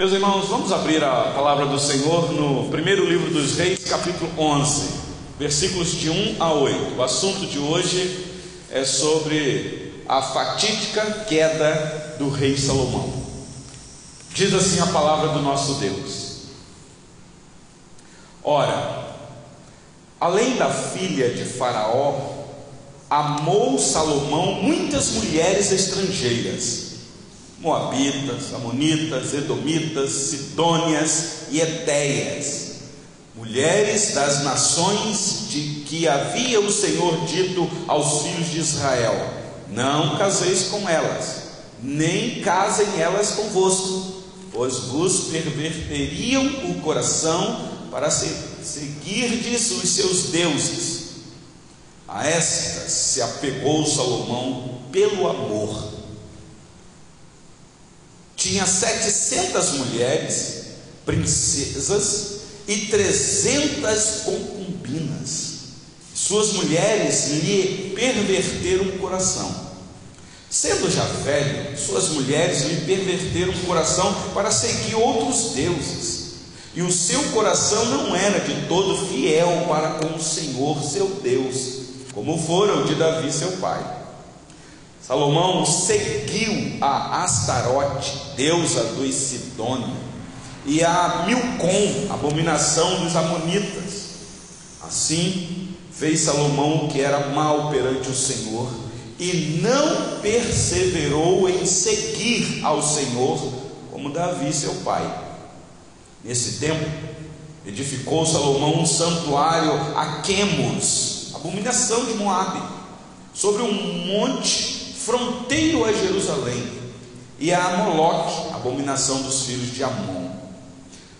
Meus irmãos, vamos abrir a palavra do Senhor no primeiro livro dos Reis, capítulo 11, versículos de 1 a 8. O assunto de hoje é sobre a fatídica queda do rei Salomão. Diz assim a palavra do nosso Deus: Ora, além da filha de Faraó, amou Salomão muitas mulheres estrangeiras Moabitas, Amonitas, Edomitas, Sidônias e Etéias, mulheres das nações de que havia o Senhor dito aos filhos de Israel: Não caseis com elas, nem casem elas convosco, pois vos perverteriam o coração para seguirdes os seus deuses. A estas se apegou Salomão pelo amor tinha 700 mulheres, princesas e 300 concubinas. Suas mulheres lhe perverteram o coração. Sendo já velho, suas mulheres lhe perverteram o coração para seguir outros deuses. E o seu coração não era de todo fiel para com o Senhor seu Deus, como foram de Davi seu pai. Salomão seguiu a Astarote, deusa dos Sidônia, e a Milcom, abominação dos Amonitas. Assim fez Salomão o que era mal perante o Senhor, e não perseverou em seguir ao Senhor, como Davi, seu pai. Nesse tempo, edificou Salomão um santuário a Quemos, abominação de Moabe, sobre um monte fronteiro a Jerusalém, e a Moloque, abominação dos filhos de Amon.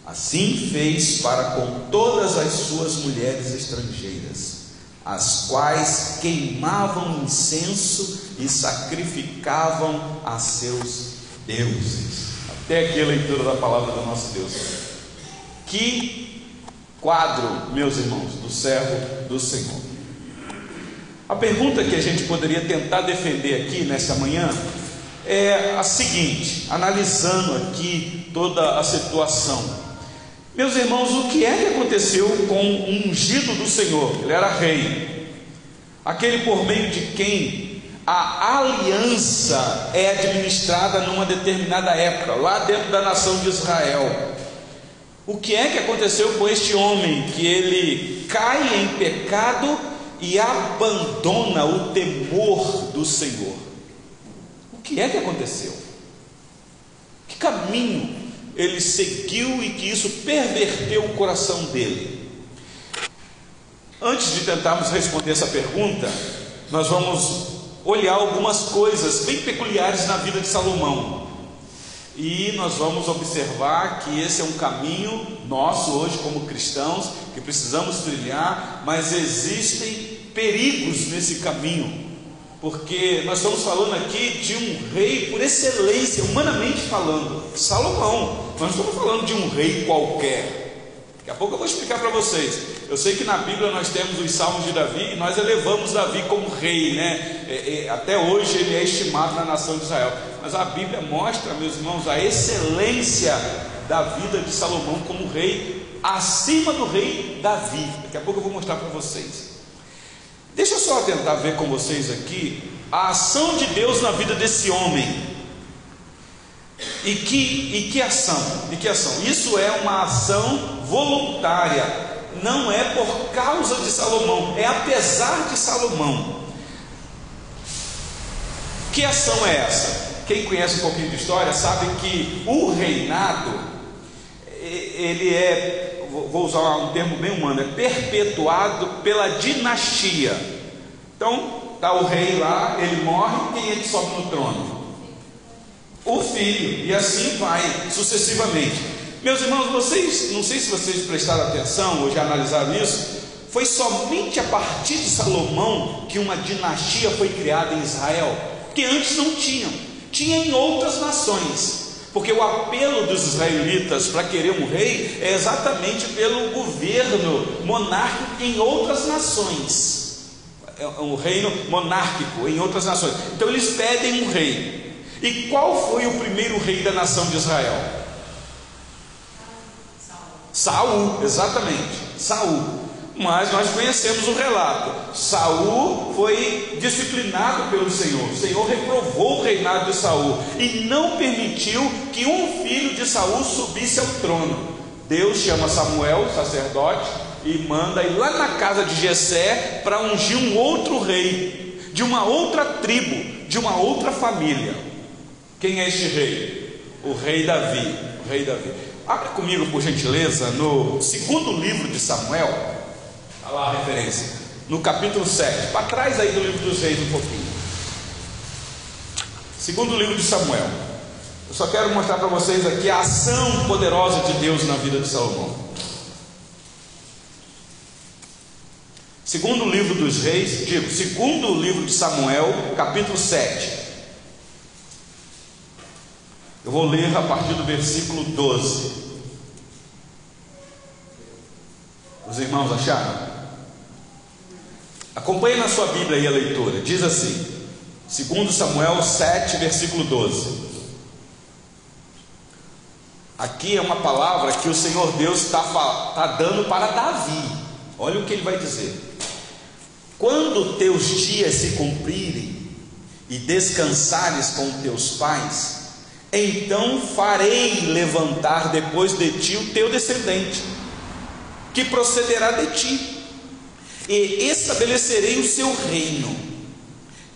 Assim fez para com todas as suas mulheres estrangeiras, as quais queimavam incenso e sacrificavam a seus deuses. Até aqui a leitura da palavra do nosso Deus. Que quadro, meus irmãos, do servo do Senhor. A pergunta que a gente poderia tentar defender aqui nessa manhã é a seguinte, analisando aqui toda a situação. Meus irmãos, o que é que aconteceu com o ungido do Senhor? Ele era rei, aquele por meio de quem a aliança é administrada numa determinada época, lá dentro da nação de Israel. O que é que aconteceu com este homem que ele cai em pecado e abandona o temor do Senhor. O que é que aconteceu? Que caminho ele seguiu e que isso perverteu o coração dele? Antes de tentarmos responder essa pergunta, nós vamos olhar algumas coisas bem peculiares na vida de Salomão. E nós vamos observar que esse é um caminho nosso hoje como cristãos que precisamos trilhar, mas existem perigos nesse caminho, porque nós estamos falando aqui de um rei por excelência, humanamente falando, Salomão. Nós não estamos falando de um rei qualquer. Daqui a pouco eu vou explicar para vocês. Eu sei que na Bíblia nós temos os salmos de Davi e nós elevamos Davi como rei, né? É, é, até hoje ele é estimado na nação de Israel. Mas a Bíblia mostra, meus irmãos, a excelência da vida de Salomão como rei, acima do rei Davi. Daqui a pouco eu vou mostrar para vocês. Deixa eu só tentar ver com vocês aqui a ação de Deus na vida desse homem. E que, e que ação? E que ação? Isso é uma ação voluntária, não é por causa de Salomão, é apesar de Salomão. Que ação é essa? Quem conhece um pouquinho de história sabe que o reinado ele é vou usar um termo bem humano, é perpetuado pela dinastia. Então, está o rei lá, ele morre, quem é que sobe no trono? O filho, e assim vai sucessivamente. Meus irmãos, vocês, não sei se vocês prestaram atenção ou já analisaram isso, foi somente a partir de Salomão que uma dinastia foi criada em Israel, porque antes não tinham, tinha em outras nações. Porque o apelo dos israelitas para querer um rei é exatamente pelo governo monárquico em outras nações. É um reino monárquico em outras nações. Então eles pedem um rei. E qual foi o primeiro rei da nação de Israel? Saul, exatamente, Saul. Mas nós conhecemos o relato. Saul foi disciplinado pelo Senhor. O Senhor reprovou o reinado de Saul e não permitiu que um filho de Saul subisse ao trono. Deus chama Samuel, sacerdote, e manda ir lá na casa de Jessé para ungir um outro rei, de uma outra tribo, de uma outra família. Quem é este rei? O rei Davi. O rei Davi. Abra comigo, por gentileza, no segundo livro de Samuel. Lá a referência. No capítulo 7. Para trás aí do livro dos reis um pouquinho. Segundo livro de Samuel. Eu só quero mostrar para vocês aqui a ação poderosa de Deus na vida de Salomão. Segundo livro dos reis, digo, segundo livro de Samuel, capítulo 7. Eu vou ler a partir do versículo 12. Os irmãos acharam? Acompanhe na sua Bíblia aí a leitura. Diz assim: segundo Samuel 7, versículo 12. Aqui é uma palavra que o Senhor Deus está tá dando para Davi. Olha o que ele vai dizer. Quando teus dias se cumprirem e descansares com teus pais, então farei levantar depois de ti o teu descendente, que procederá de ti, e estabelecerei o seu reino.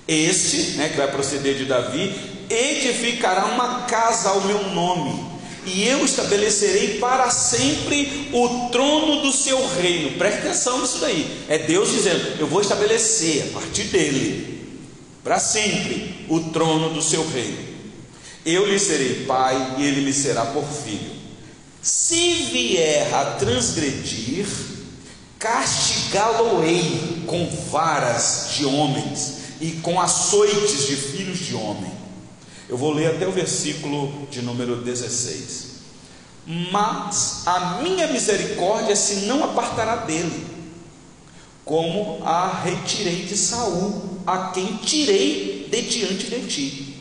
Este, né, que vai proceder de Davi, edificará uma casa ao meu nome e eu estabelecerei para sempre o trono do seu reino. Preste atenção nisso daí. É Deus dizendo: Eu vou estabelecer a partir dele, para sempre, o trono do seu reino. Eu lhe serei pai e ele me será por filho. Se vier a transgredir, castigá-lo-ei com varas de homens e com açoites de filhos de homem eu vou ler até o versículo de número 16. Mas a minha misericórdia se não apartará dele, como a retirei de Saul, a quem tirei de diante de ti.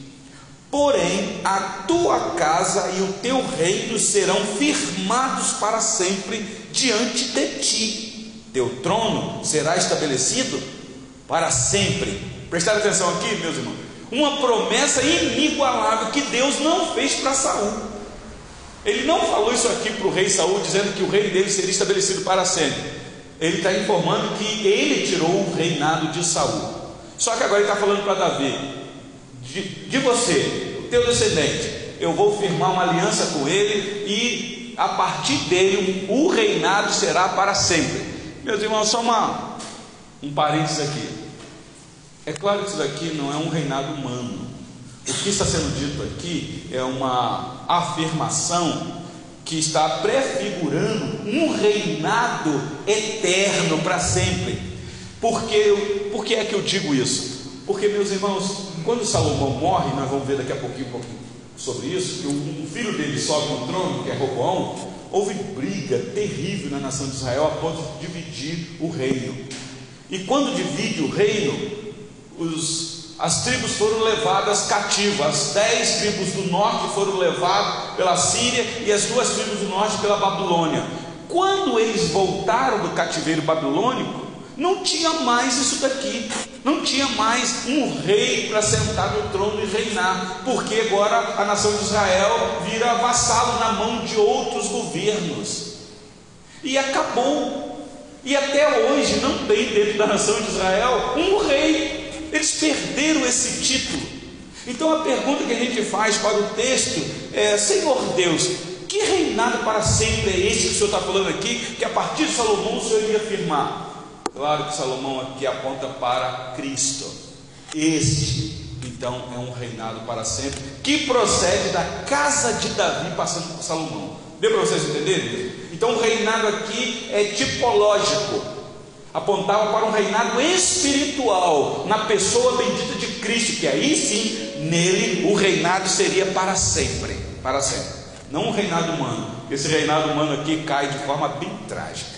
Porém, a tua casa e o teu reino serão firmados para sempre diante de ti. Teu trono será estabelecido para sempre. Prestar atenção aqui, meus irmãos uma promessa inigualável que Deus não fez para Saul. Ele não falou isso aqui para o rei Saul, dizendo que o reino dele seria estabelecido para sempre. Ele está informando que ele tirou o reinado de Saul. Só que agora ele está falando para Davi: de, de você, o teu descendente, eu vou firmar uma aliança com ele e a partir dele o reinado será para sempre. Meus irmãos, só uma, um parênteses aqui. É claro que isso daqui não é um reinado humano. O que está sendo dito aqui é uma afirmação que está prefigurando um reinado eterno para sempre. Porque, por que é que eu digo isso? Porque, meus irmãos, quando Salomão morre, nós vamos ver daqui a pouquinho, um pouquinho sobre isso, que o, filho dele sobe no trono, que é Roboão, houve briga terrível na nação de Israel a ponto de dividir o reino. E quando divide o reino, os, as tribos foram levadas cativas, as dez tribos do norte foram levadas pela Síria e as duas tribos do norte pela Babilônia. Quando eles voltaram do cativeiro babilônico, não tinha mais isso daqui, não tinha mais um rei para sentar no trono e reinar, porque agora a nação de Israel vira vassalo na mão de outros governos, e acabou. E até hoje não tem dentro da nação de Israel um rei eles perderam esse título. Então a pergunta que a gente faz para o texto é: Senhor Deus, que reinado para sempre é esse que o Senhor está falando aqui, que a partir de Salomão o Senhor iria afirmar? Claro que Salomão aqui aponta para Cristo. Este, então, é um reinado para sempre, que procede da casa de Davi, passando por Salomão. Deu para vocês entenderem? Então, o reinado aqui é tipológico apontava para um reinado espiritual na pessoa bendita de Cristo, que aí sim, nele o reinado seria para sempre, para sempre. Não um reinado humano. Esse reinado humano aqui cai de forma bem trágica.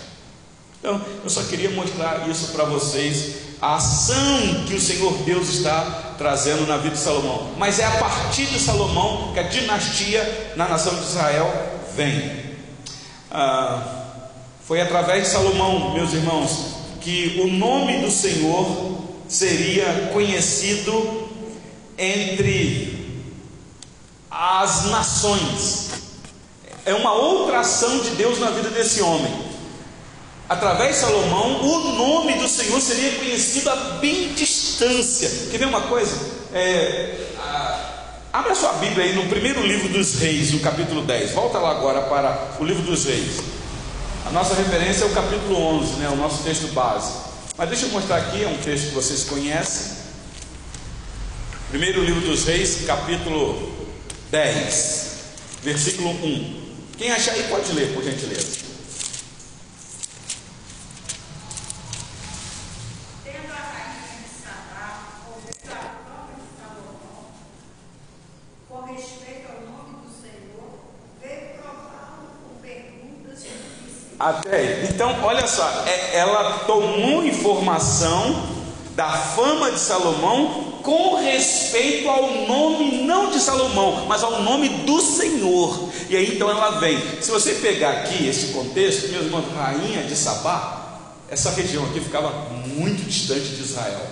Então, eu só queria mostrar isso para vocês, a ação que o Senhor Deus está trazendo na vida de Salomão. Mas é a partir de Salomão que a dinastia na nação de Israel vem. ah, foi através de Salomão, meus irmãos, que o nome do Senhor seria conhecido entre as nações. É uma outra ação de Deus na vida desse homem. Através de Salomão, o nome do Senhor seria conhecido a bem distância. Quer ver uma coisa? É, Abra sua Bíblia aí no primeiro livro dos Reis, no capítulo 10. Volta lá agora para o livro dos Reis. A nossa referência é o capítulo 11, né, o nosso texto base. Mas deixa eu mostrar aqui, é um texto que vocês conhecem. Primeiro livro dos Reis, capítulo 10, versículo 1. Quem achar aí pode ler, por gentileza. Até então, olha só, é, ela tomou informação da fama de Salomão com respeito ao nome não de Salomão, mas ao nome do Senhor. E aí então ela vem. Se você pegar aqui esse contexto, meus irmãos, rainha de Sabá, essa região aqui ficava muito distante de Israel.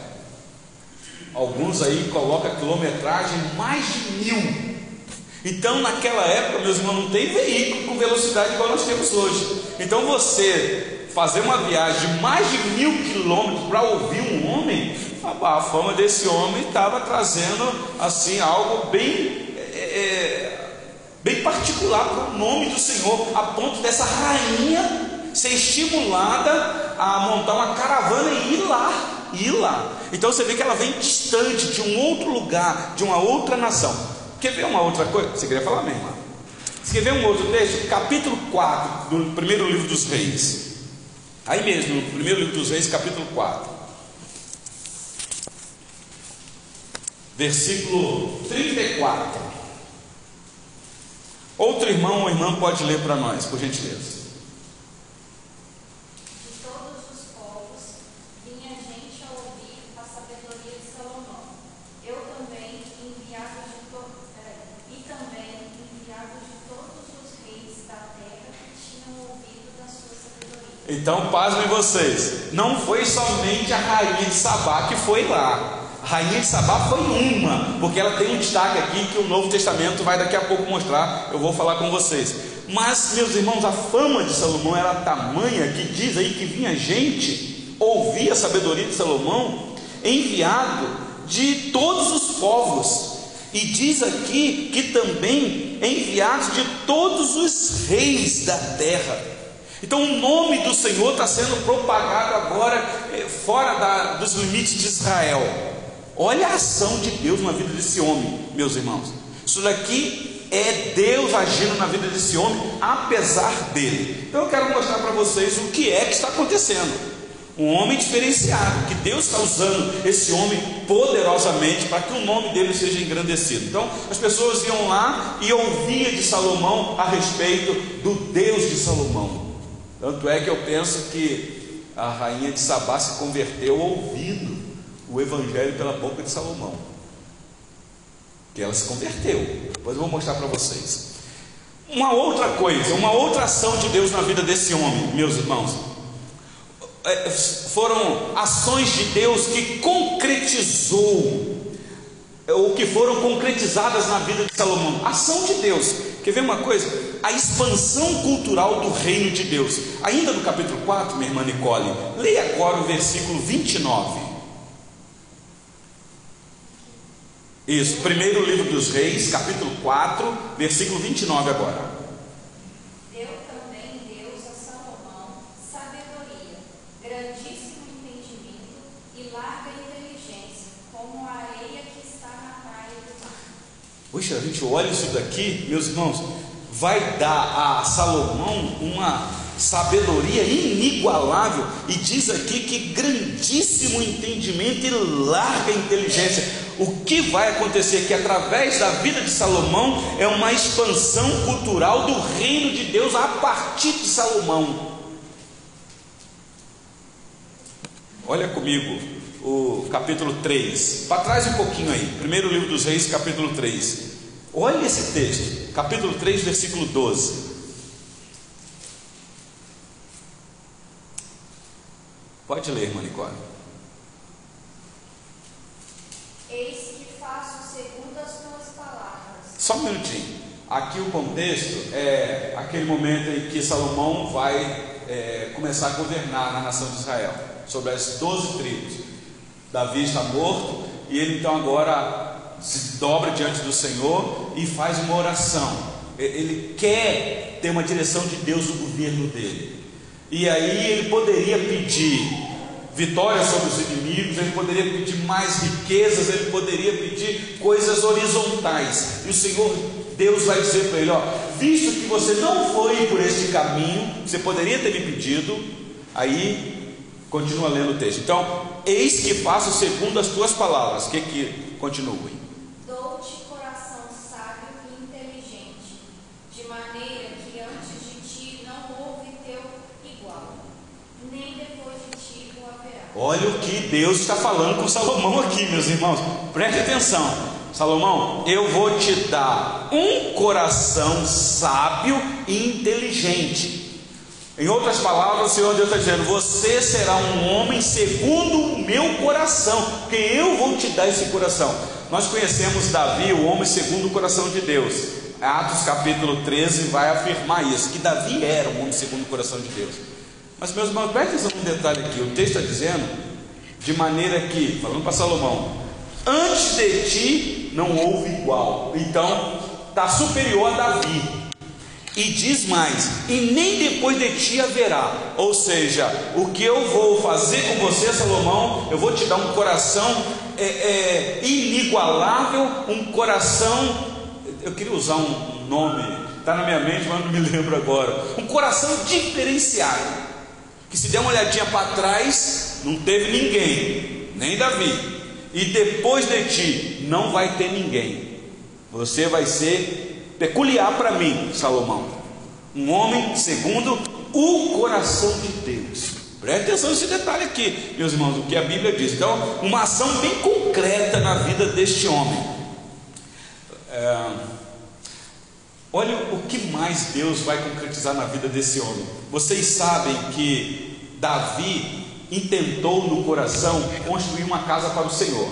Alguns aí colocam quilometragem mais de mil então, naquela época, meus irmãos, não tem veículo com velocidade igual nós temos hoje. Então, você fazer uma viagem de mais de mil quilômetros para ouvir um homem, a fama desse homem estava trazendo assim algo bem, é, é, bem particular para o nome do Senhor, a ponto dessa rainha ser estimulada a montar uma caravana e ir lá, ir lá. Então você vê que ela vem distante de um outro lugar, de uma outra nação. Quer ver uma outra coisa? Você queria falar mesmo? Você quer ver um outro texto? Capítulo 4 do primeiro livro dos reis. Aí mesmo, no primeiro livro dos reis, capítulo 4. Versículo 34. Outro irmão ou irmã pode ler para nós, por gentileza. Então, pasmem vocês, não foi somente a rainha de Sabá que foi lá. A rainha de Sabá foi uma, porque ela tem um destaque aqui que o Novo Testamento vai daqui a pouco mostrar, eu vou falar com vocês. Mas, meus irmãos, a fama de Salomão era tamanha que diz aí que vinha gente ouvir a sabedoria de Salomão, enviado de todos os povos. E diz aqui que também enviados de todos os reis da terra. Então o nome do Senhor está sendo propagado agora eh, fora da, dos limites de Israel. Olha a ação de Deus na vida desse homem, meus irmãos. Isso daqui é Deus agindo na vida desse homem, apesar dele. Então eu quero mostrar para vocês o que é que está acontecendo. Um homem diferenciado, que Deus está usando esse homem poderosamente para que o nome dele seja engrandecido. Então, as pessoas iam lá e ouviam de Salomão a respeito do Deus de Salomão. Tanto é que eu penso que a rainha de Sabá se converteu ouvindo o evangelho pela boca de Salomão. Que ela se converteu. Depois eu vou mostrar para vocês. Uma outra coisa, uma outra ação de Deus na vida desse homem, meus irmãos, é, foram ações de Deus que concretizou, ou que foram concretizadas na vida de Salomão. Ação de Deus. Quer ver uma coisa? a expansão cultural do reino de Deus. Ainda no capítulo 4, minha irmã Nicole, leia agora o versículo 29. Isso, primeiro livro dos Reis, capítulo 4, versículo 29 agora. Deu também Deus a Salomão sabedoria, grandíssimo entendimento e larga inteligência, como a areia que está na praia do mar. Puxa, a gente olha isso daqui, meus irmãos, vai dar a Salomão uma sabedoria inigualável, e diz aqui que grandíssimo entendimento e larga inteligência. O que vai acontecer que através da vida de Salomão é uma expansão cultural do reino de Deus a partir de Salomão. Olha comigo o capítulo 3. Para trás um pouquinho aí. Primeiro livro dos Reis, capítulo 3. Olha esse texto, capítulo 3, versículo 12. Pode ler, irmã Nicole. Eis que faço segundo as tuas palavras. Só um minutinho. Aqui o contexto é aquele momento em que Salomão vai é, começar a governar na nação de Israel, sobre as doze tribos. Davi está morto e ele então agora se dobra diante do Senhor e faz uma oração. Ele quer ter uma direção de Deus no governo dele. E aí ele poderia pedir vitória sobre os inimigos, ele poderia pedir mais riquezas, ele poderia pedir coisas horizontais. E o Senhor, Deus vai dizer para ele: ó, visto que você não foi por este caminho, você poderia ter me pedido, aí continua lendo o texto. Então, eis que faço segundo as tuas palavras. O que que continue? Dou-te coração sábio e inteligente, de maneira que antes de ti não houve teu igual, nem depois de ti o haverá. Olha o que Deus está falando com Salomão aqui, meus irmãos. Preste atenção. Salomão, eu vou te dar um coração sábio e inteligente. Em outras palavras, o Senhor Deus está dizendo: Você será um homem segundo o meu coração, porque eu vou te dar esse coração. Nós conhecemos Davi, o homem segundo o coração de Deus. Atos capítulo 13 vai afirmar isso: que Davi era um homem segundo o coração de Deus. Mas, meus irmãos, preste atenção num detalhe aqui: o texto está dizendo, de maneira que, falando para Salomão, antes de ti não houve igual, então está superior a Davi. E diz mais: e nem depois de ti haverá. Ou seja, o que eu vou fazer com você, Salomão, eu vou te dar um coração é, é, inigualável, um coração. Eu queria usar um nome, está na minha mente, mas não me lembro agora. Um coração diferenciado. Que se der uma olhadinha para trás, não teve ninguém, nem Davi. E depois de ti, não vai ter ninguém. Você vai ser peculiar para mim, Salomão. Um homem segundo o coração de Deus. Preste atenção nesse detalhe aqui, meus irmãos, o que a Bíblia diz. Então, uma ação bem concreta na vida deste homem. É, olha o que mais Deus vai concretizar na vida desse homem. Vocês sabem que Davi intentou no coração construir uma casa para o Senhor.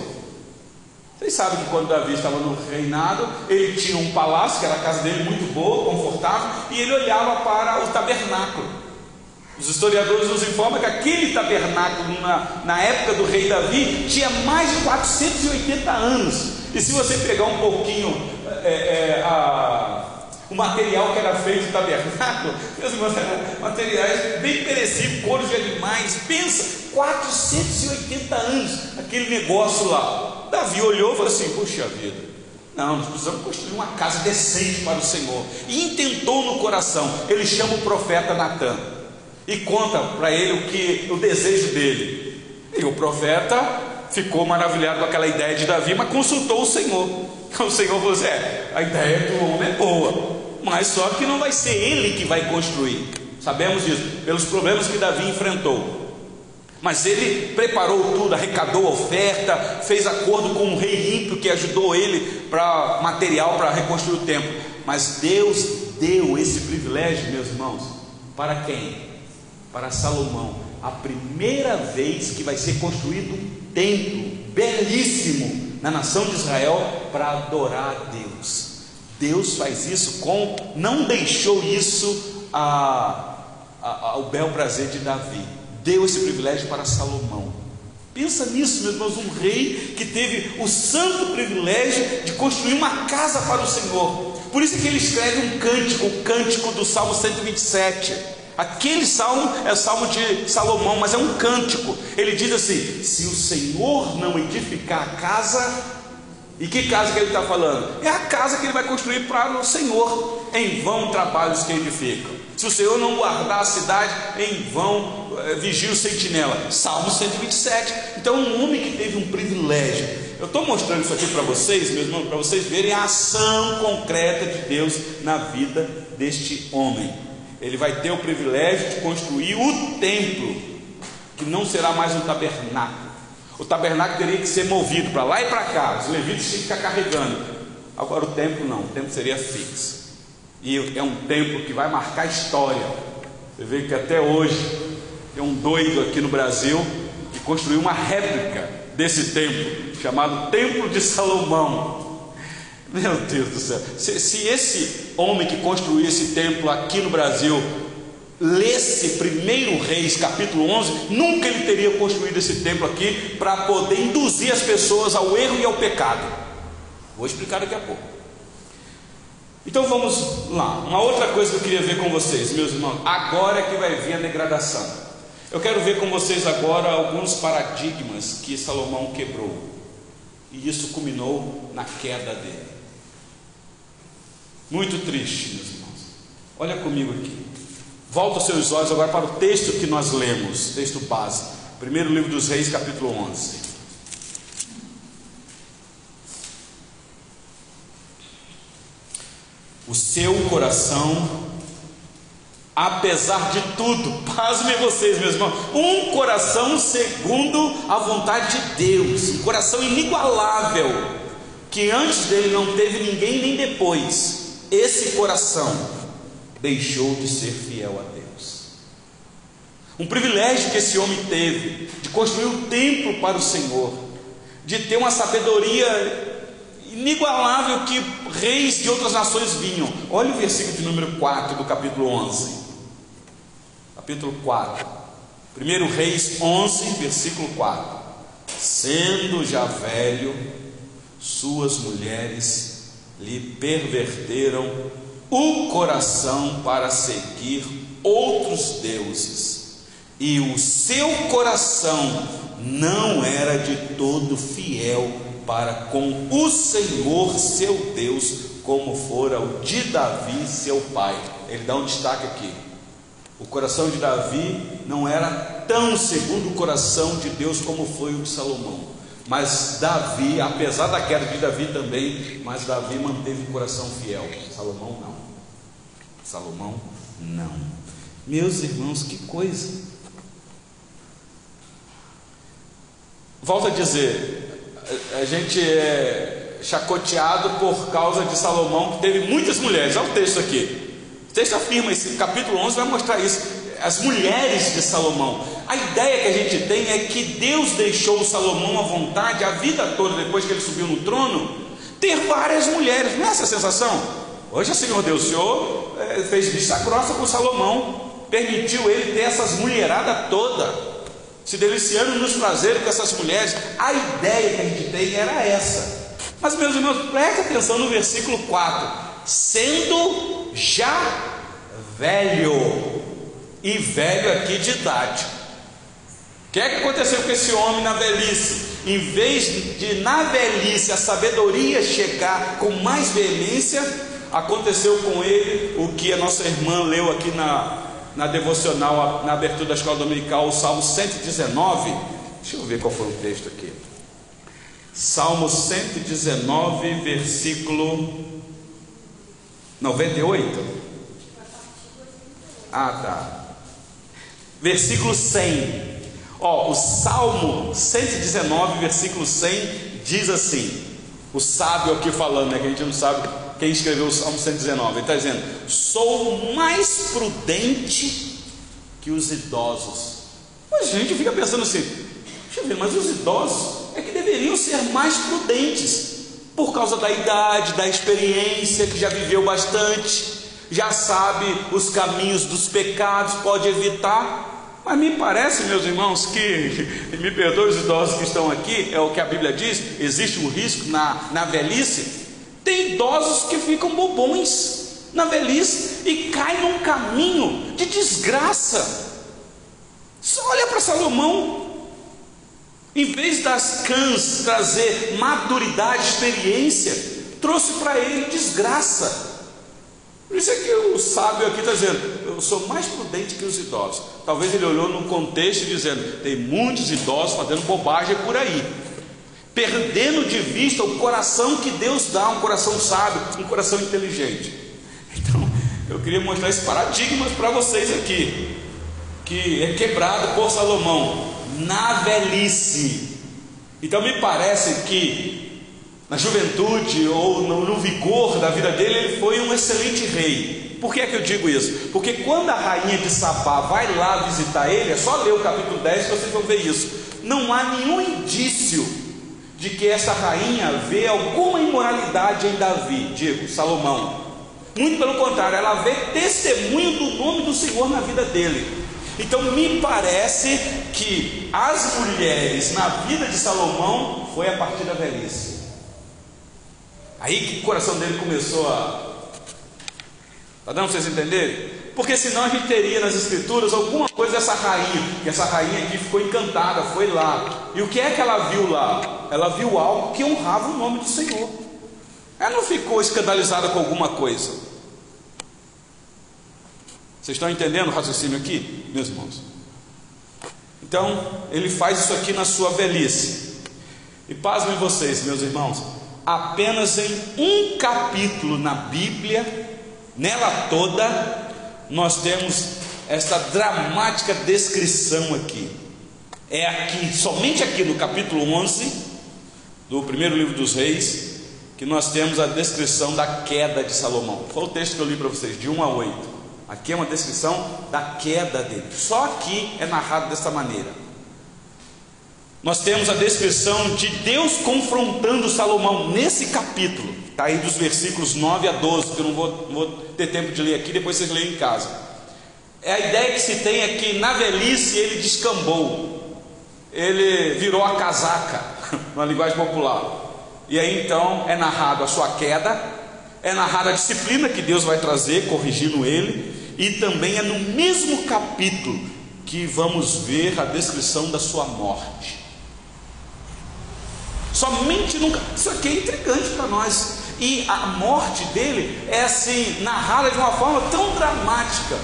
Vocês sabem que quando Davi estava no reinado, ele tinha um palácio, que era a casa dele, muito boa, confortável, e ele olhava para o tabernáculo. Os historiadores nos informam que aquele tabernáculo, na, na época do rei Davi, tinha mais de 480 anos. E se você pegar um pouquinho é, é, a, o material que era feito do tabernáculo, meus irmãos, eram materiais bem perecíveis, couros de animais. Pensa, 480 anos, aquele negócio lá. Davi olhou e falou assim: Puxa vida, não, nós precisamos construir uma casa decente para o Senhor. E intentou no coração. Ele chama o profeta Natan e conta para ele o que o desejo dele. E o profeta ficou maravilhado com aquela ideia de Davi, mas consultou o Senhor. O Senhor falou assim: é, a ideia do homem é boa, mas só que não vai ser ele que vai construir. Sabemos disso, pelos problemas que Davi enfrentou. Mas ele preparou tudo, arrecadou oferta, fez acordo com o rei ímpio que ajudou ele para material para reconstruir o templo. Mas Deus deu esse privilégio, meus irmãos, para quem? Para Salomão. A primeira vez que vai ser construído um templo belíssimo na nação de Israel para adorar a Deus. Deus faz isso com, não deixou isso a, a, ao bel prazer de Davi deu esse privilégio para Salomão. Pensa nisso, meus irmãos, um rei que teve o santo privilégio de construir uma casa para o Senhor. Por isso que ele escreve um cântico, o cântico do Salmo 127. Aquele salmo é o salmo de Salomão, mas é um cântico. Ele diz assim: se o Senhor não edificar a casa, e que casa que ele está falando? É a casa que ele vai construir para o Senhor. Em vão trabalhos que edificam. Se o Senhor não guardar a cidade, em vão é, vigia o sentinela. Salmo 127. Então, um homem que teve um privilégio. Eu estou mostrando isso aqui para vocês, meus irmãos, para vocês verem a ação concreta de Deus na vida deste homem. Ele vai ter o privilégio de construir o templo, que não será mais um tabernáculo. O tabernáculo teria que ser movido para lá e para cá, os levitas tinham que ficar carregando. Agora, o templo não, o templo seria fixo. E é um templo que vai marcar história. Você vê que até hoje Tem um doido aqui no Brasil que construiu uma réplica desse templo, chamado Templo de Salomão. Meu Deus do céu, se, se esse homem que construiu esse templo aqui no Brasil lesse primeiro Reis, capítulo 11, nunca ele teria construído esse templo aqui para poder induzir as pessoas ao erro e ao pecado. Vou explicar daqui a pouco. Então vamos lá. Uma outra coisa que eu queria ver com vocês, meus irmãos. Agora é que vai vir a degradação. Eu quero ver com vocês agora alguns paradigmas que Salomão quebrou. E isso culminou na queda dele. Muito triste, meus irmãos. Olha comigo aqui. Volta os seus olhos agora para o texto que nós lemos, texto base. Primeiro livro dos Reis, capítulo 11. O seu coração, apesar de tudo, pasmem vocês, meus irmãos, um coração segundo a vontade de Deus, um coração inigualável, que antes dele não teve ninguém nem depois. Esse coração deixou de ser fiel a Deus. Um privilégio que esse homem teve de construir um templo para o Senhor, de ter uma sabedoria inigualável que reis de outras nações vinham. Olha o versículo de número 4 do capítulo 11. Capítulo 4. Primeiro Reis 11, versículo 4. Sendo já velho, suas mulheres lhe perverteram o coração para seguir outros deuses, e o seu coração não era de todo fiel para com o Senhor seu Deus, como fora o de Davi, seu pai. Ele dá um destaque aqui. O coração de Davi não era tão segundo o coração de Deus como foi o de Salomão. Mas Davi, apesar da queda de Davi também, mas Davi manteve o coração fiel. Salomão não. Salomão não. Meus irmãos, que coisa. Volto a dizer, a gente é chacoteado por causa de Salomão, que teve muitas mulheres. Olha o texto aqui. O texto afirma esse capítulo 11 vai mostrar isso. As mulheres de Salomão. A ideia que a gente tem é que Deus deixou Salomão à vontade a vida toda, depois que ele subiu no trono, ter várias mulheres. Não é essa a sensação? Hoje, Senhor Deus, o Senhor é, fez vista grossa com Salomão, permitiu ele ter essas mulheradas toda, se deliciando nos prazeres com essas mulheres. A ideia que a gente tem era essa. Mas, meus irmãos, preste atenção no versículo 4: sendo já velho, e velho aqui de idade. O que é que aconteceu com esse homem na velhice? Em vez de na velhice a sabedoria chegar com mais veemência, Aconteceu com ele o que a nossa irmã leu aqui na, na devocional, na abertura da escola dominical, o Salmo 119. Deixa eu ver qual foi o texto aqui. Salmo 119, versículo 98. Ah, tá. Versículo 100. Ó, o Salmo 119, versículo 100 diz assim: o sábio aqui falando, né, que a gente não sabe quem escreveu o Salmo 119, ele está dizendo: sou mais prudente que os idosos. Mas a gente fica pensando assim, deixa eu ver, mas os idosos é que deveriam ser mais prudentes, por causa da idade, da experiência, que já viveu bastante, já sabe os caminhos dos pecados, pode evitar. Mas me parece, meus irmãos, que, me perdoe os idosos que estão aqui, é o que a Bíblia diz: existe um risco na, na velhice tem idosos que ficam bobões na velhice e caem num caminho de desgraça. Só olha para Salomão. Em vez das cãs trazer maturidade, experiência, trouxe para ele desgraça. Por isso é que o sábio aqui está dizendo: eu sou mais prudente que os idosos. Talvez ele olhou no contexto dizendo: tem muitos idosos fazendo bobagem por aí perdendo de vista o coração que Deus dá, um coração sábio, um coração inteligente. Então, eu queria mostrar esse paradigma para vocês aqui, que é quebrado por Salomão na velhice. Então, me parece que na juventude ou no, no vigor da vida dele, ele foi um excelente rei. Por que é que eu digo isso? Porque quando a rainha de Sabá vai lá visitar ele, é só ler o capítulo 10 que vocês vão ver isso. Não há nenhum indício de que essa rainha vê alguma imoralidade em Davi, digo, Salomão. Muito pelo contrário, ela vê testemunho do nome do Senhor na vida dele. Então me parece que as mulheres na vida de Salomão foi a partir da velhice. Aí que o coração dele começou a. Está dando para vocês entenderem? Porque senão a gente teria nas escrituras alguma coisa dessa rainha, que essa rainha aqui ficou encantada, foi lá. E o que é que ela viu lá? Ela viu algo que honrava o nome do Senhor. Ela não ficou escandalizada com alguma coisa. Vocês estão entendendo o raciocínio aqui, meus irmãos? Então, ele faz isso aqui na sua velhice. E pasmem vocês, meus irmãos, apenas em um capítulo na Bíblia, nela toda, nós temos esta dramática descrição aqui. É aqui, somente aqui no capítulo 11 do primeiro livro dos Reis, que nós temos a descrição da queda de Salomão. Foi o texto que eu li para vocês, de 1 a 8. Aqui é uma descrição da queda dele. Só aqui é narrado desta maneira. Nós temos a descrição de Deus confrontando Salomão nesse capítulo. Está aí dos versículos 9 a 12, que eu não vou, não vou ter tempo de ler aqui, depois vocês leem em casa. É a ideia que se tem é que na velhice ele descambou, ele virou a casaca, na linguagem popular. E aí então é narrado a sua queda, é narrada a disciplina que Deus vai trazer, corrigindo ele, e também é no mesmo capítulo que vamos ver a descrição da sua morte. Somente nunca. Isso aqui é intrigante para nós. E a morte dele é assim, narrada de uma forma tão dramática.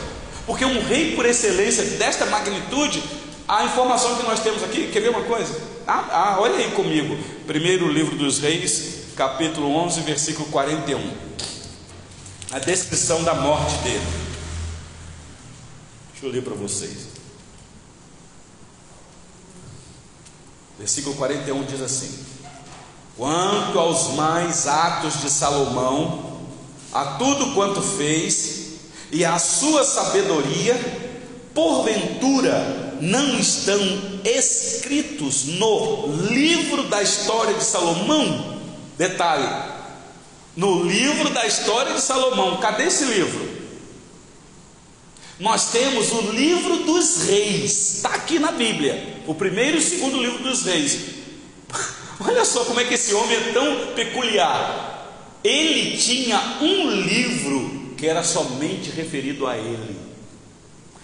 Porque um rei por excelência desta magnitude, a informação que nós temos aqui, quer ver uma coisa? Ah, ah, olha aí comigo, primeiro livro dos Reis, capítulo 11, versículo 41. A descrição da morte dele. Deixa eu ler para vocês. Versículo 41 diz assim: Quanto aos mais atos de Salomão, a tudo quanto fez, e a sua sabedoria, porventura não estão escritos no livro da história de Salomão? Detalhe: no livro da história de Salomão, cadê esse livro? Nós temos o livro dos reis, está aqui na Bíblia, o primeiro e o segundo livro dos reis. Olha só como é que esse homem é tão peculiar. Ele tinha um livro que era somente referido a ele.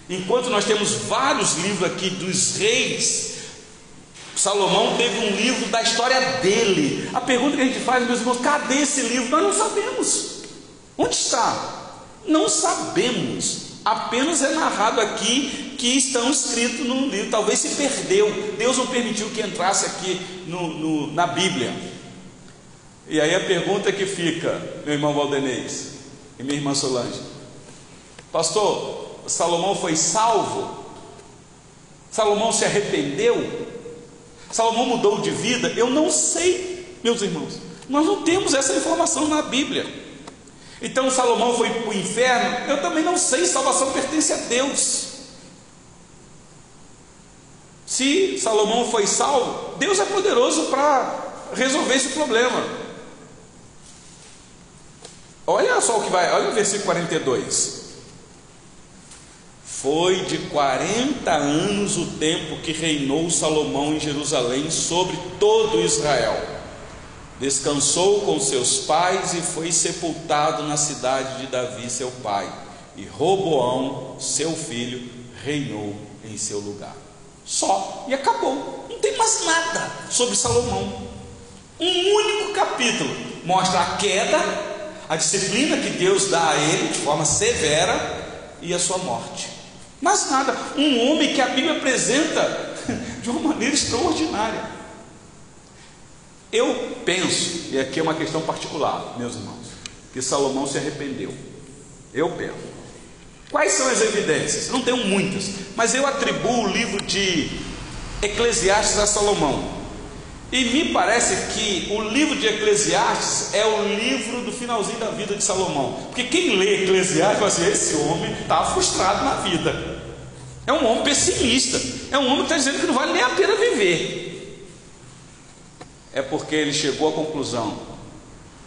Enquanto nós temos vários livros aqui dos reis, Salomão teve um livro da história dele. A pergunta que a gente faz, meus irmãos, cadê esse livro? Nós não sabemos. Onde está? Não sabemos. Apenas é narrado aqui que estão escritos no livro. Talvez se perdeu. Deus não permitiu que entrasse aqui no, no, na Bíblia. E aí a pergunta que fica, meu irmão Valdenês e minha irmã Solange: Pastor, Salomão foi salvo? Salomão se arrependeu? Salomão mudou de vida? Eu não sei, meus irmãos. Nós não temos essa informação na Bíblia. Então Salomão foi para o inferno? Eu também não sei. Salvação pertence a Deus. Se Salomão foi salvo, Deus é poderoso para resolver esse problema. Olha só o que vai, olha o versículo 42. Foi de 40 anos o tempo que reinou Salomão em Jerusalém sobre todo Israel. Descansou com seus pais e foi sepultado na cidade de Davi, seu pai. E Roboão, seu filho, reinou em seu lugar. Só, e acabou. Não tem mais nada sobre Salomão. Um único capítulo mostra a queda, a disciplina que Deus dá a ele de forma severa e a sua morte. Mas nada, um homem que a Bíblia apresenta de uma maneira extraordinária. Eu penso, e aqui é uma questão particular, meus irmãos, que Salomão se arrependeu. Eu penso. Quais são as evidências? Não tenho muitas, mas eu atribuo o livro de Eclesiastes a Salomão. E me parece que o livro de Eclesiastes é o livro do finalzinho da vida de Salomão. Porque quem lê Eclesiastes assim: esse homem está frustrado na vida. É um homem pessimista. É um homem que está dizendo que não vale nem a pena viver. É porque ele chegou à conclusão: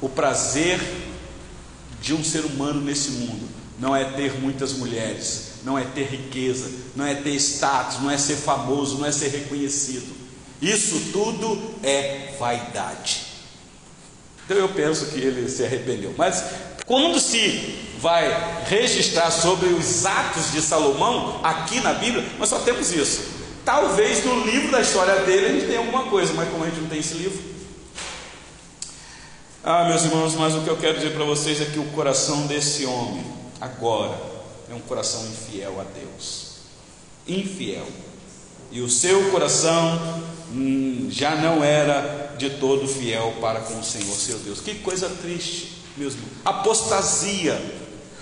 o prazer de um ser humano nesse mundo não é ter muitas mulheres, não é ter riqueza, não é ter status, não é ser famoso, não é ser reconhecido. Isso tudo é vaidade. Então eu penso que ele se arrependeu. Mas quando se vai registrar sobre os atos de Salomão, aqui na Bíblia, nós só temos isso. Talvez no livro da história dele a gente tenha alguma coisa, mas como a gente não tem esse livro. Ah, meus irmãos, mas o que eu quero dizer para vocês é que o coração desse homem, agora, é um coração infiel a Deus. Infiel. E o seu coração hum, já não era de todo fiel para com o Senhor, seu Deus. Que coisa triste, meus irmãos. Apostasia.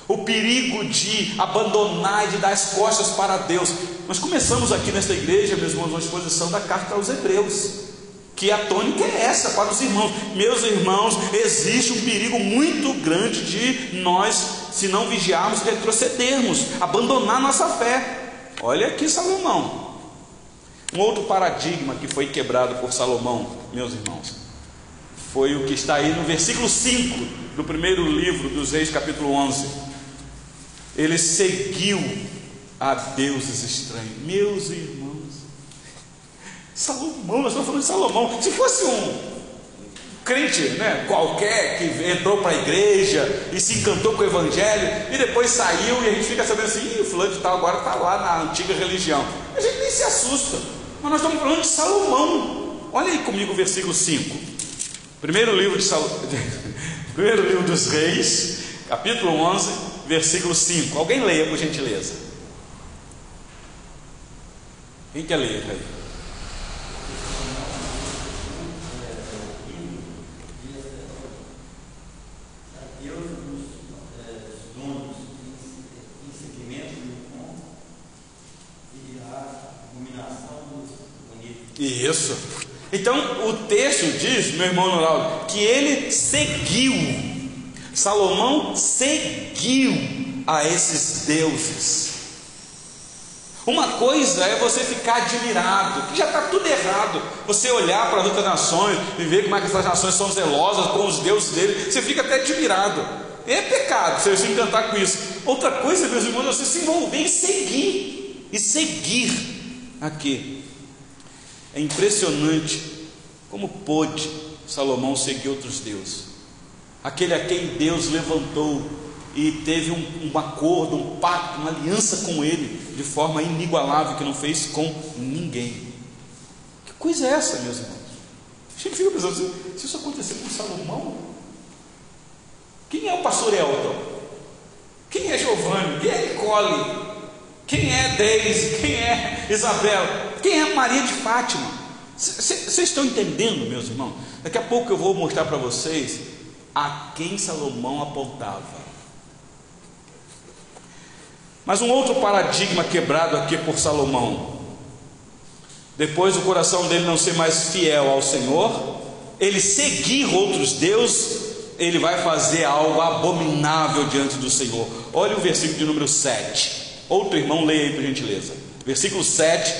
O perigo de abandonar e de dar as costas para Deus. Nós começamos aqui nesta igreja, meus irmãos, uma exposição da carta aos Hebreus que a tônica é essa para os irmãos. Meus irmãos, existe um perigo muito grande de nós se não vigiarmos, retrocedermos, abandonar nossa fé. Olha aqui Salomão. Um outro paradigma que foi quebrado por Salomão, meus irmãos, foi o que está aí no versículo 5 do primeiro livro dos Reis, capítulo 11. Ele seguiu a deuses estranhos. Meus irmãos, Salomão, nós estamos falando de Salomão. Se fosse um crente né, qualquer que entrou para a igreja e se encantou com o evangelho e depois saiu e a gente fica sabendo assim, o fulano de tal agora está lá na antiga religião. A gente nem se assusta, mas nós estamos falando de Salomão. Olha aí comigo o versículo 5. Primeiro livro de Salomão, primeiro livro dos reis, capítulo 11, versículo 5. Alguém leia por gentileza. Quem quer ler aí? Isso. Então o texto diz, meu irmão Noraldo, que ele seguiu, Salomão seguiu a esses deuses. Uma coisa é você ficar admirado, que já está tudo errado. Você olhar para as outras nações e ver como é que essas nações são zelosas com os deuses dele, você fica até admirado. É pecado você se encantar com isso. Outra coisa, meus irmãos, é você se envolver em seguir. E seguir aqui é impressionante como pôde Salomão seguir outros deuses. Aquele a quem Deus levantou e teve um, um acordo, um pacto, uma aliança com ele, de forma inigualável, que não fez com ninguém. Que coisa é essa, meus irmãos? A gente fica pensando assim, se isso acontecer com Salomão, quem é o pastor Elton? Quem é Giovanni? Quem é Nicole? Quem é Deise? Quem é Isabel? Quem é Maria de Fátima? Vocês estão entendendo, meus irmãos? Daqui a pouco eu vou mostrar para vocês a quem Salomão apontava. Mas um outro paradigma quebrado aqui por Salomão. Depois do coração dele não ser mais fiel ao Senhor, ele seguir outros deuses, ele vai fazer algo abominável diante do Senhor. Olha o versículo de número 7. Outro irmão, leia aí por gentileza. Versículo 7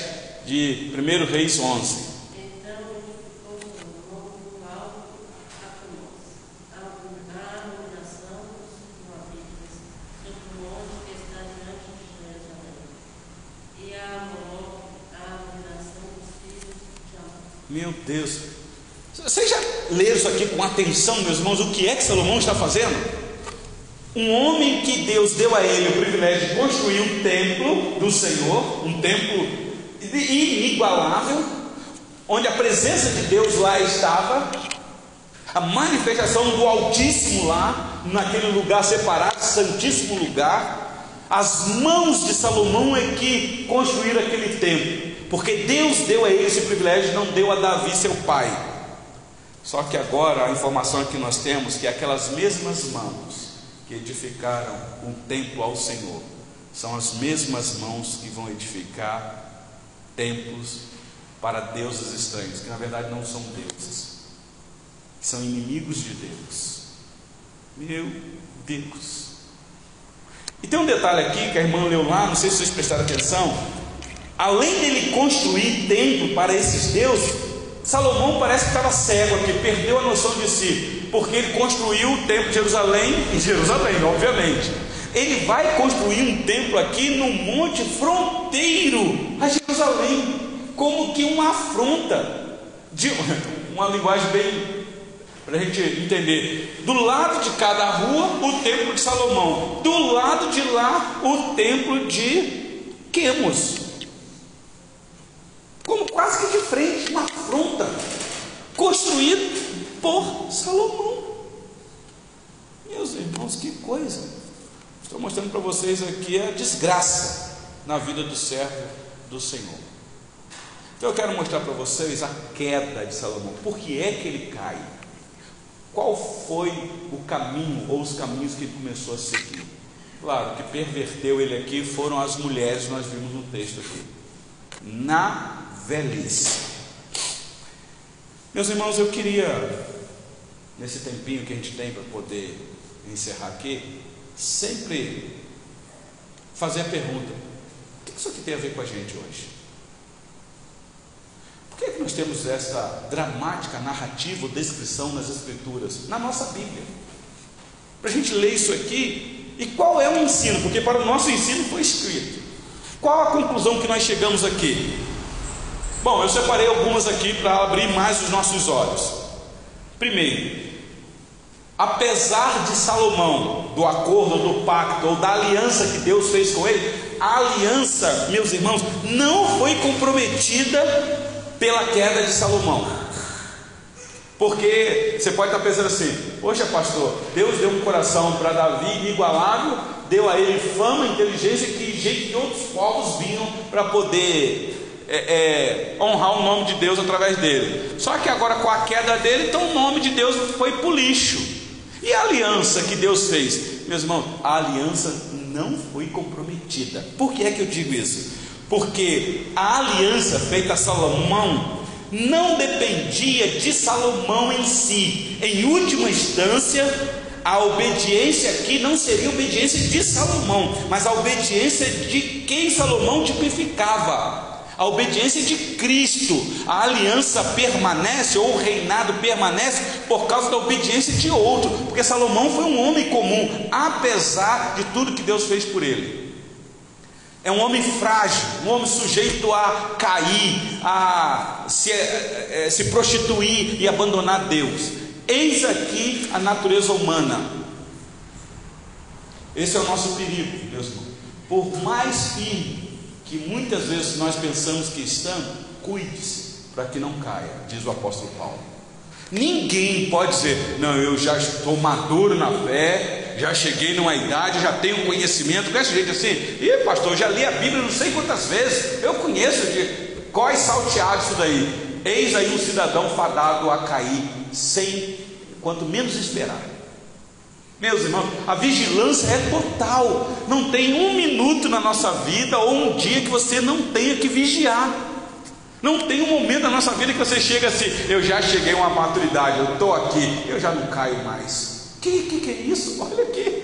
de 1 Reis 11. Meu Deus. Vocês já leram isso aqui com atenção, meus irmãos? O que é que Salomão está fazendo? Um homem que Deus deu a ele o privilégio de construir um templo do Senhor, um templo inigualável, onde a presença de Deus lá estava, a manifestação do Altíssimo lá, naquele lugar separado, santíssimo lugar. As mãos de Salomão é que construíram aquele templo, porque Deus deu a ele esse privilégio, não deu a Davi, seu pai. Só que agora a informação que nós temos que aquelas mesmas mãos que edificaram um templo ao Senhor são as mesmas mãos que vão edificar templos para deuses estranhos, que na verdade não são deuses, são inimigos de Deus. Meu Deus. E tem um detalhe aqui que a irmã leu lá, não sei se vocês prestaram atenção. Além dele construir templo para esses deuses, Salomão parece que estava cego aqui, perdeu a noção de si, porque ele construiu o templo de Jerusalém em Jerusalém, obviamente. Ele vai construir um templo aqui no monte fronteiro a Jerusalém, como que uma afronta, de uma linguagem bem para a gente entender. Do lado de cada rua, o templo de Salomão, do lado de lá, o templo de Quemos. Como quase que de frente, uma afronta, construído por Salomão. Meus irmãos, que coisa! Estou mostrando para vocês aqui a desgraça na vida do servo do Senhor. Então eu quero mostrar para vocês a queda de Salomão. Por que é que ele cai? Qual foi o caminho ou os caminhos que ele começou a seguir? Claro, o que perverteu ele aqui foram as mulheres, nós vimos no texto aqui. Na velhice. Meus irmãos, eu queria, nesse tempinho que a gente tem para poder encerrar aqui, sempre fazer a pergunta: o que isso aqui tem a ver com a gente hoje? Por que, é que nós temos essa dramática narrativa, descrição nas Escrituras, na nossa Bíblia? Para a gente ler isso aqui, e qual é o ensino? Porque para o nosso ensino foi escrito. Qual a conclusão que nós chegamos aqui? Bom, eu separei algumas aqui para abrir mais os nossos olhos. Primeiro, apesar de Salomão, do acordo, do pacto ou da aliança que Deus fez com ele, a aliança, meus irmãos, não foi comprometida pela queda de Salomão. Porque você pode estar pensando assim: poxa, pastor, Deus deu um coração para Davi inigualável, deu a ele fama, inteligência, que gente de outros povos vinham para poder é, é, honrar o nome de Deus através dele. Só que agora, com a queda dele, então o nome de Deus foi para o lixo. E a aliança que Deus fez? Meus irmãos, a aliança não foi comprometida. Por que é que eu digo isso? porque a aliança feita a Salomão não dependia de Salomão em si. Em última instância, a obediência aqui não seria obediência de Salomão, mas a obediência de quem Salomão tipificava. A obediência de Cristo, a aliança permanece, ou o reinado permanece, por causa da obediência de outro, porque Salomão foi um homem comum, apesar de tudo que Deus fez por ele. É um homem frágil, um homem sujeito a cair, a se, é, é, se prostituir e abandonar Deus. Eis aqui a natureza humana. Esse é o nosso perigo, irmãos. Por mais firme que muitas vezes nós pensamos que estamos, cuide-se para que não caia, diz o apóstolo Paulo. Ninguém pode dizer, não, eu já estou maduro na fé, já cheguei numa idade, já tenho conhecimento. Conhece gente assim? Ih, pastor, já li a Bíblia não sei quantas vezes, eu conheço de quais salteado isso daí. Eis aí um cidadão fadado a cair, sem quanto menos esperar. Meus irmãos, a vigilância é total. Não tem um minuto na nossa vida ou um dia que você não tenha que vigiar. Não tem um momento na nossa vida que você chega assim, eu já cheguei a uma maturidade, eu estou aqui, eu já não caio mais. Que, que que é isso? Olha aqui.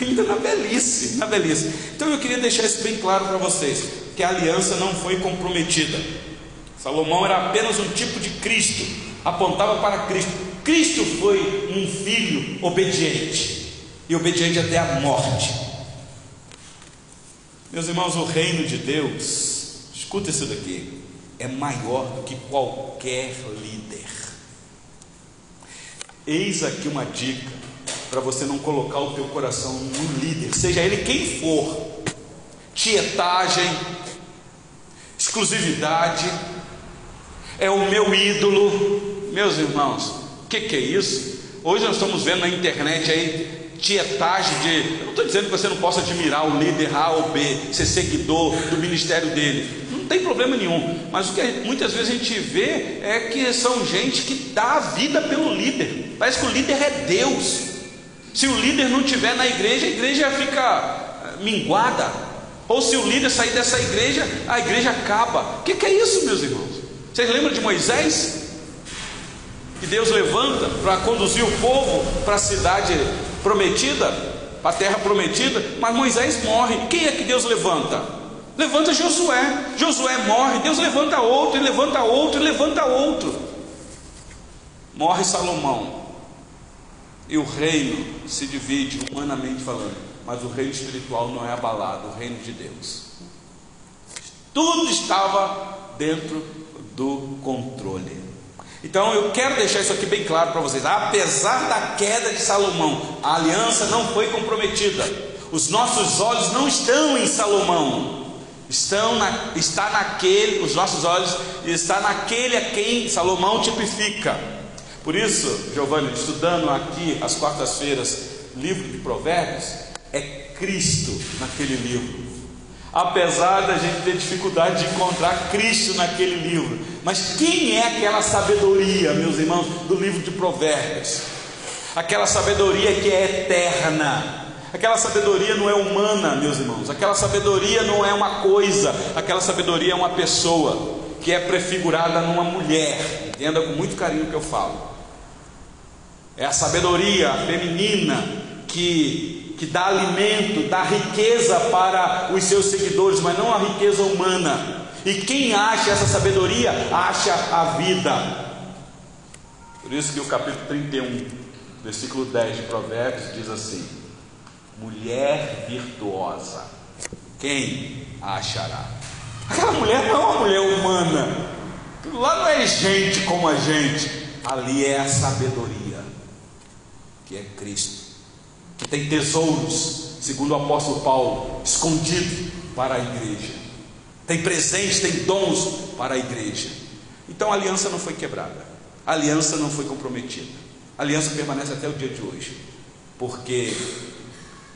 Ainda na velhice, na velhice. Então eu queria deixar isso bem claro para vocês, que a aliança não foi comprometida. Salomão era apenas um tipo de Cristo, apontava para Cristo. Cristo foi um filho obediente, e obediente até a morte. Meus irmãos, o reino de Deus Escuta isso daqui. É maior do que qualquer líder. Eis aqui uma dica para você não colocar o teu coração no líder, seja ele quem for. Tietagem, exclusividade, é o meu ídolo. Meus irmãos, o que, que é isso? Hoje nós estamos vendo na internet aí tietagem de. Eu não estou dizendo que você não possa admirar o líder A ou B, ser seguidor do ministério dele não tem problema nenhum. Mas o que muitas vezes a gente vê é que são gente que dá a vida pelo líder. Parece que o líder é Deus. Se o líder não estiver na igreja, a igreja fica eh, minguada. Ou se o líder sair dessa igreja, a igreja acaba. O que, que é isso, meus irmãos? Vocês lembram de Moisés? Que Deus levanta para conduzir o povo para a cidade prometida, para a terra prometida, mas Moisés morre. Quem é que Deus levanta? Levanta Josué. Josué morre, Deus levanta outro, e levanta outro, e levanta outro. Morre Salomão. E o reino se divide, humanamente falando, mas o reino espiritual não é abalado, o reino de Deus. Tudo estava dentro do controle. Então eu quero deixar isso aqui bem claro para vocês. Apesar da queda de Salomão, a aliança não foi comprometida. Os nossos olhos não estão em Salomão. Estão na, está naquele, os nossos olhos está naquele a quem Salomão tipifica. Por isso, Giovanni, estudando aqui às quartas-feiras, livro de Provérbios, é Cristo naquele livro. Apesar da gente ter dificuldade de encontrar Cristo naquele livro, mas quem é aquela sabedoria, meus irmãos, do livro de Provérbios? Aquela sabedoria que é eterna, aquela sabedoria não é humana, meus irmãos, aquela sabedoria não é uma coisa, aquela sabedoria é uma pessoa que é prefigurada numa mulher, entenda com muito carinho o que eu falo. É a sabedoria feminina que, que dá alimento, dá riqueza para os seus seguidores, mas não a riqueza humana. E quem acha essa sabedoria, acha a vida. Por isso que o capítulo 31, versículo 10 de Provérbios diz assim: Mulher virtuosa, quem a achará? Aquela mulher não é uma mulher humana, lá não é gente como a gente, ali é a sabedoria que é Cristo, que tem tesouros, segundo o apóstolo Paulo, escondido para a igreja, tem presentes, tem dons para a igreja. Então a aliança não foi quebrada, a aliança não foi comprometida, a aliança permanece até o dia de hoje, porque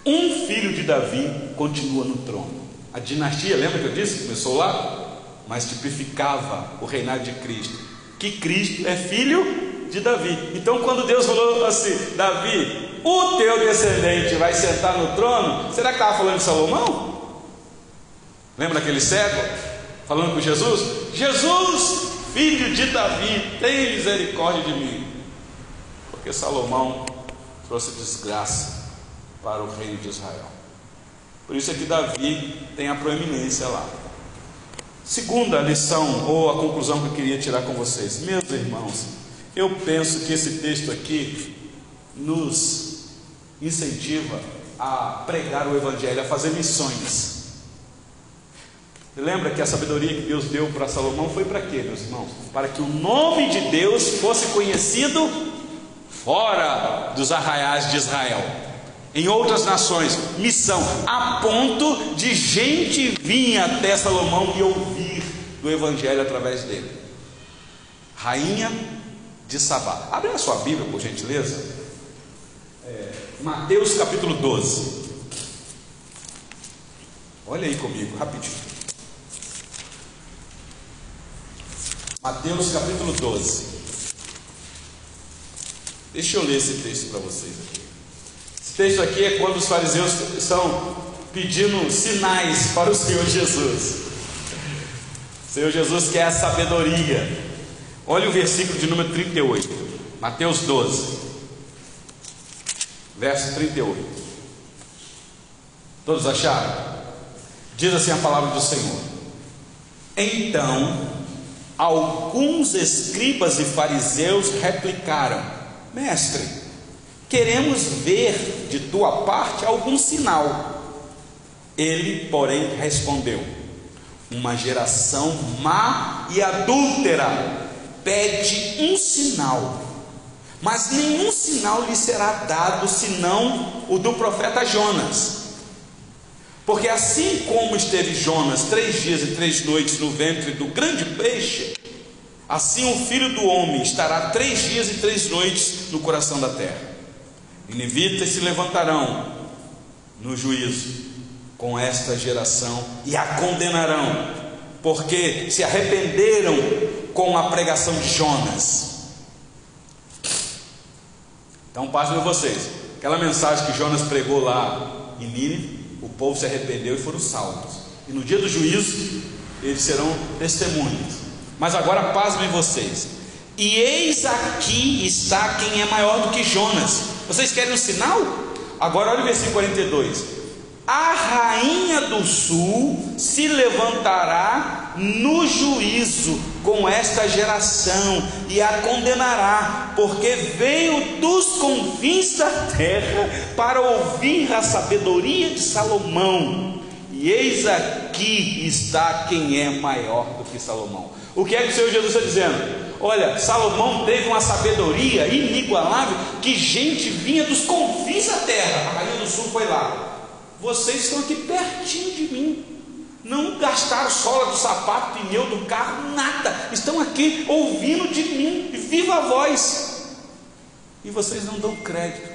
um filho de Davi continua no trono. A dinastia, lembra que eu disse? Começou lá, mas tipificava o reinado de Cristo. Que Cristo é filho de Davi. Então, quando Deus falou assim: Davi, o teu descendente vai sentar no trono, será que estava falando de Salomão? Lembra aquele cego falando com Jesus? Jesus, filho de Davi, tem misericórdia de mim. Porque Salomão trouxe desgraça para o reino de Israel. Por isso é que Davi tem a proeminência lá. Segunda lição, ou a conclusão que eu queria tirar com vocês, meus irmãos, eu penso que esse texto aqui nos incentiva a pregar o Evangelho, a fazer missões. Lembra que a sabedoria que Deus deu para Salomão foi para quê, meus irmãos? Para que o nome de Deus fosse conhecido fora dos arraiais de Israel, em outras nações. Missão, a ponto de gente vir até Salomão e ouvir do Evangelho através dele. Rainha de Sabá. Abre a sua Bíblia, por gentileza. É, Mateus capítulo 12. Olha aí comigo, rapidinho. Mateus capítulo 12. Deixa eu ler esse texto para vocês aqui. Esse texto aqui é quando os fariseus estão pedindo sinais para o Senhor Jesus. O Senhor Jesus quer a sabedoria. Olha o versículo de número 38, Mateus 12, verso 38. Todos acharam? Diz assim a palavra do Senhor. Então, alguns escribas e fariseus replicaram: Mestre, queremos ver de tua parte algum sinal. Ele, porém, respondeu: Uma geração má e adúltera pede um sinal, mas nenhum sinal lhe será dado senão o do profeta Jonas. Porque assim como esteve Jonas três dias e três noites no ventre do grande peixe, assim o filho do homem estará três dias e três noites no coração da terra. E se levantarão no juízo com esta geração e a condenarão, porque se arrependeram com a pregação de Jonas. Então, pasmem vocês, aquela mensagem que Jonas pregou lá em Nínive, o povo se arrependeu e foram salvos. E no dia do juízo, eles serão testemunhas. Mas agora pasmem vocês. E eis aqui está quem é maior do que Jonas. Vocês querem um sinal? Agora olha o versículo 42 a rainha do sul se levantará no juízo com esta geração e a condenará, porque veio dos confins da terra para ouvir a sabedoria de Salomão. E eis aqui está quem é maior do que Salomão. O que é que o Senhor Jesus está dizendo? Olha, Salomão teve uma sabedoria inigualável que gente vinha dos confins da terra. A rainha do sul foi lá vocês estão aqui pertinho de mim. Não gastaram sola do sapato, pneu do carro, nada. Estão aqui ouvindo de mim, viva a voz. E vocês não dão crédito.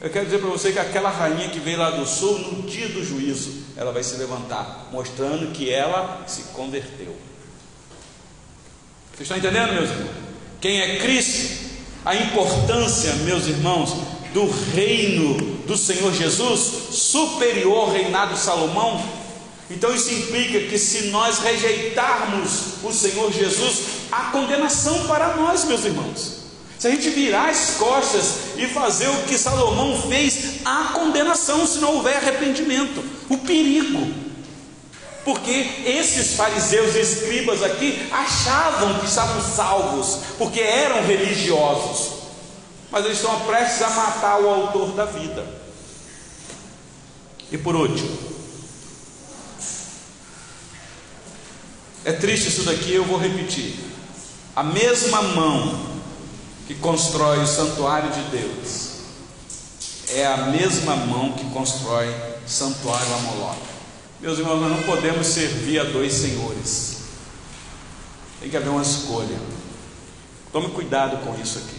Eu quero dizer para você que aquela rainha que veio lá do sul, no dia do juízo, ela vai se levantar, mostrando que ela se converteu. Vocês estão entendendo, meus irmãos? Quem é Cristo? A importância, meus irmãos, do reino do Senhor Jesus, superior ao reinado de Salomão. Então isso implica que se nós rejeitarmos o Senhor Jesus, há condenação para nós, meus irmãos. Se a gente virar as costas e fazer o que Salomão fez, há condenação se não houver arrependimento. O perigo. Porque esses fariseus e escribas aqui achavam que estavam salvos, porque eram religiosos mas eles estão prestes a matar o autor da vida. E por último, é triste isso daqui, eu vou repetir. A mesma mão que constrói o santuário de Deus é a mesma mão que constrói santuário a Moloque. Meus irmãos, nós não podemos servir a dois senhores. Tem que haver uma escolha. Tome cuidado com isso aqui.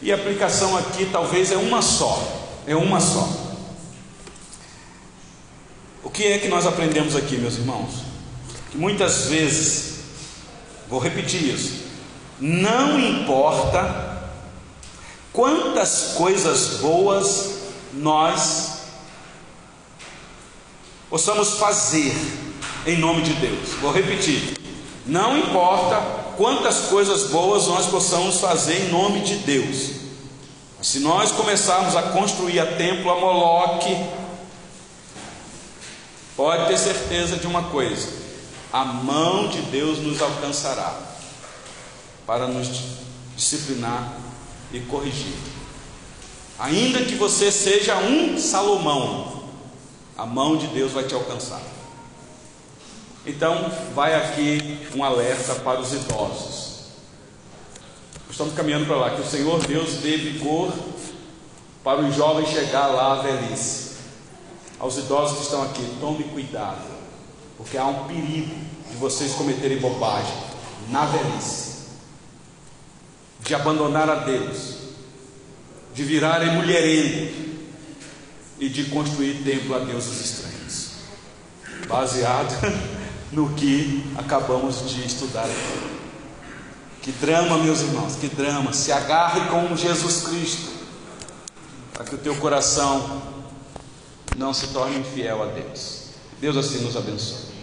E a aplicação aqui talvez é uma só. É uma só. O que é que nós aprendemos aqui, meus irmãos? Que muitas vezes, vou repetir isso, não importa quantas coisas boas nós possamos fazer em nome de Deus. Vou repetir. Não importa quantas coisas boas nós possamos fazer em nome de Deus. Se nós começarmos a construir a templo a Moloque, pode ter certeza de uma coisa: a mão de Deus nos alcançará para nos disciplinar e corrigir. Ainda que você seja um Salomão, a mão de Deus vai te alcançar. Então, vai aqui um alerta para os idosos. Estamos caminhando para lá, que o Senhor Deus dê vigor para os jovens chegar lá à velhice. Aos idosos que estão aqui, tome cuidado, porque há um perigo de vocês cometerem bobagem na velhice, de abandonar a Deus, de virarem mulherengo e de construir templo a deuses estranhos, baseado no que acabamos de estudar aqui. Que drama, meus irmãos, que drama. Se agarre com Jesus Cristo, para que o teu coração não se torne infiel a Deus. Deus assim nos abençoe.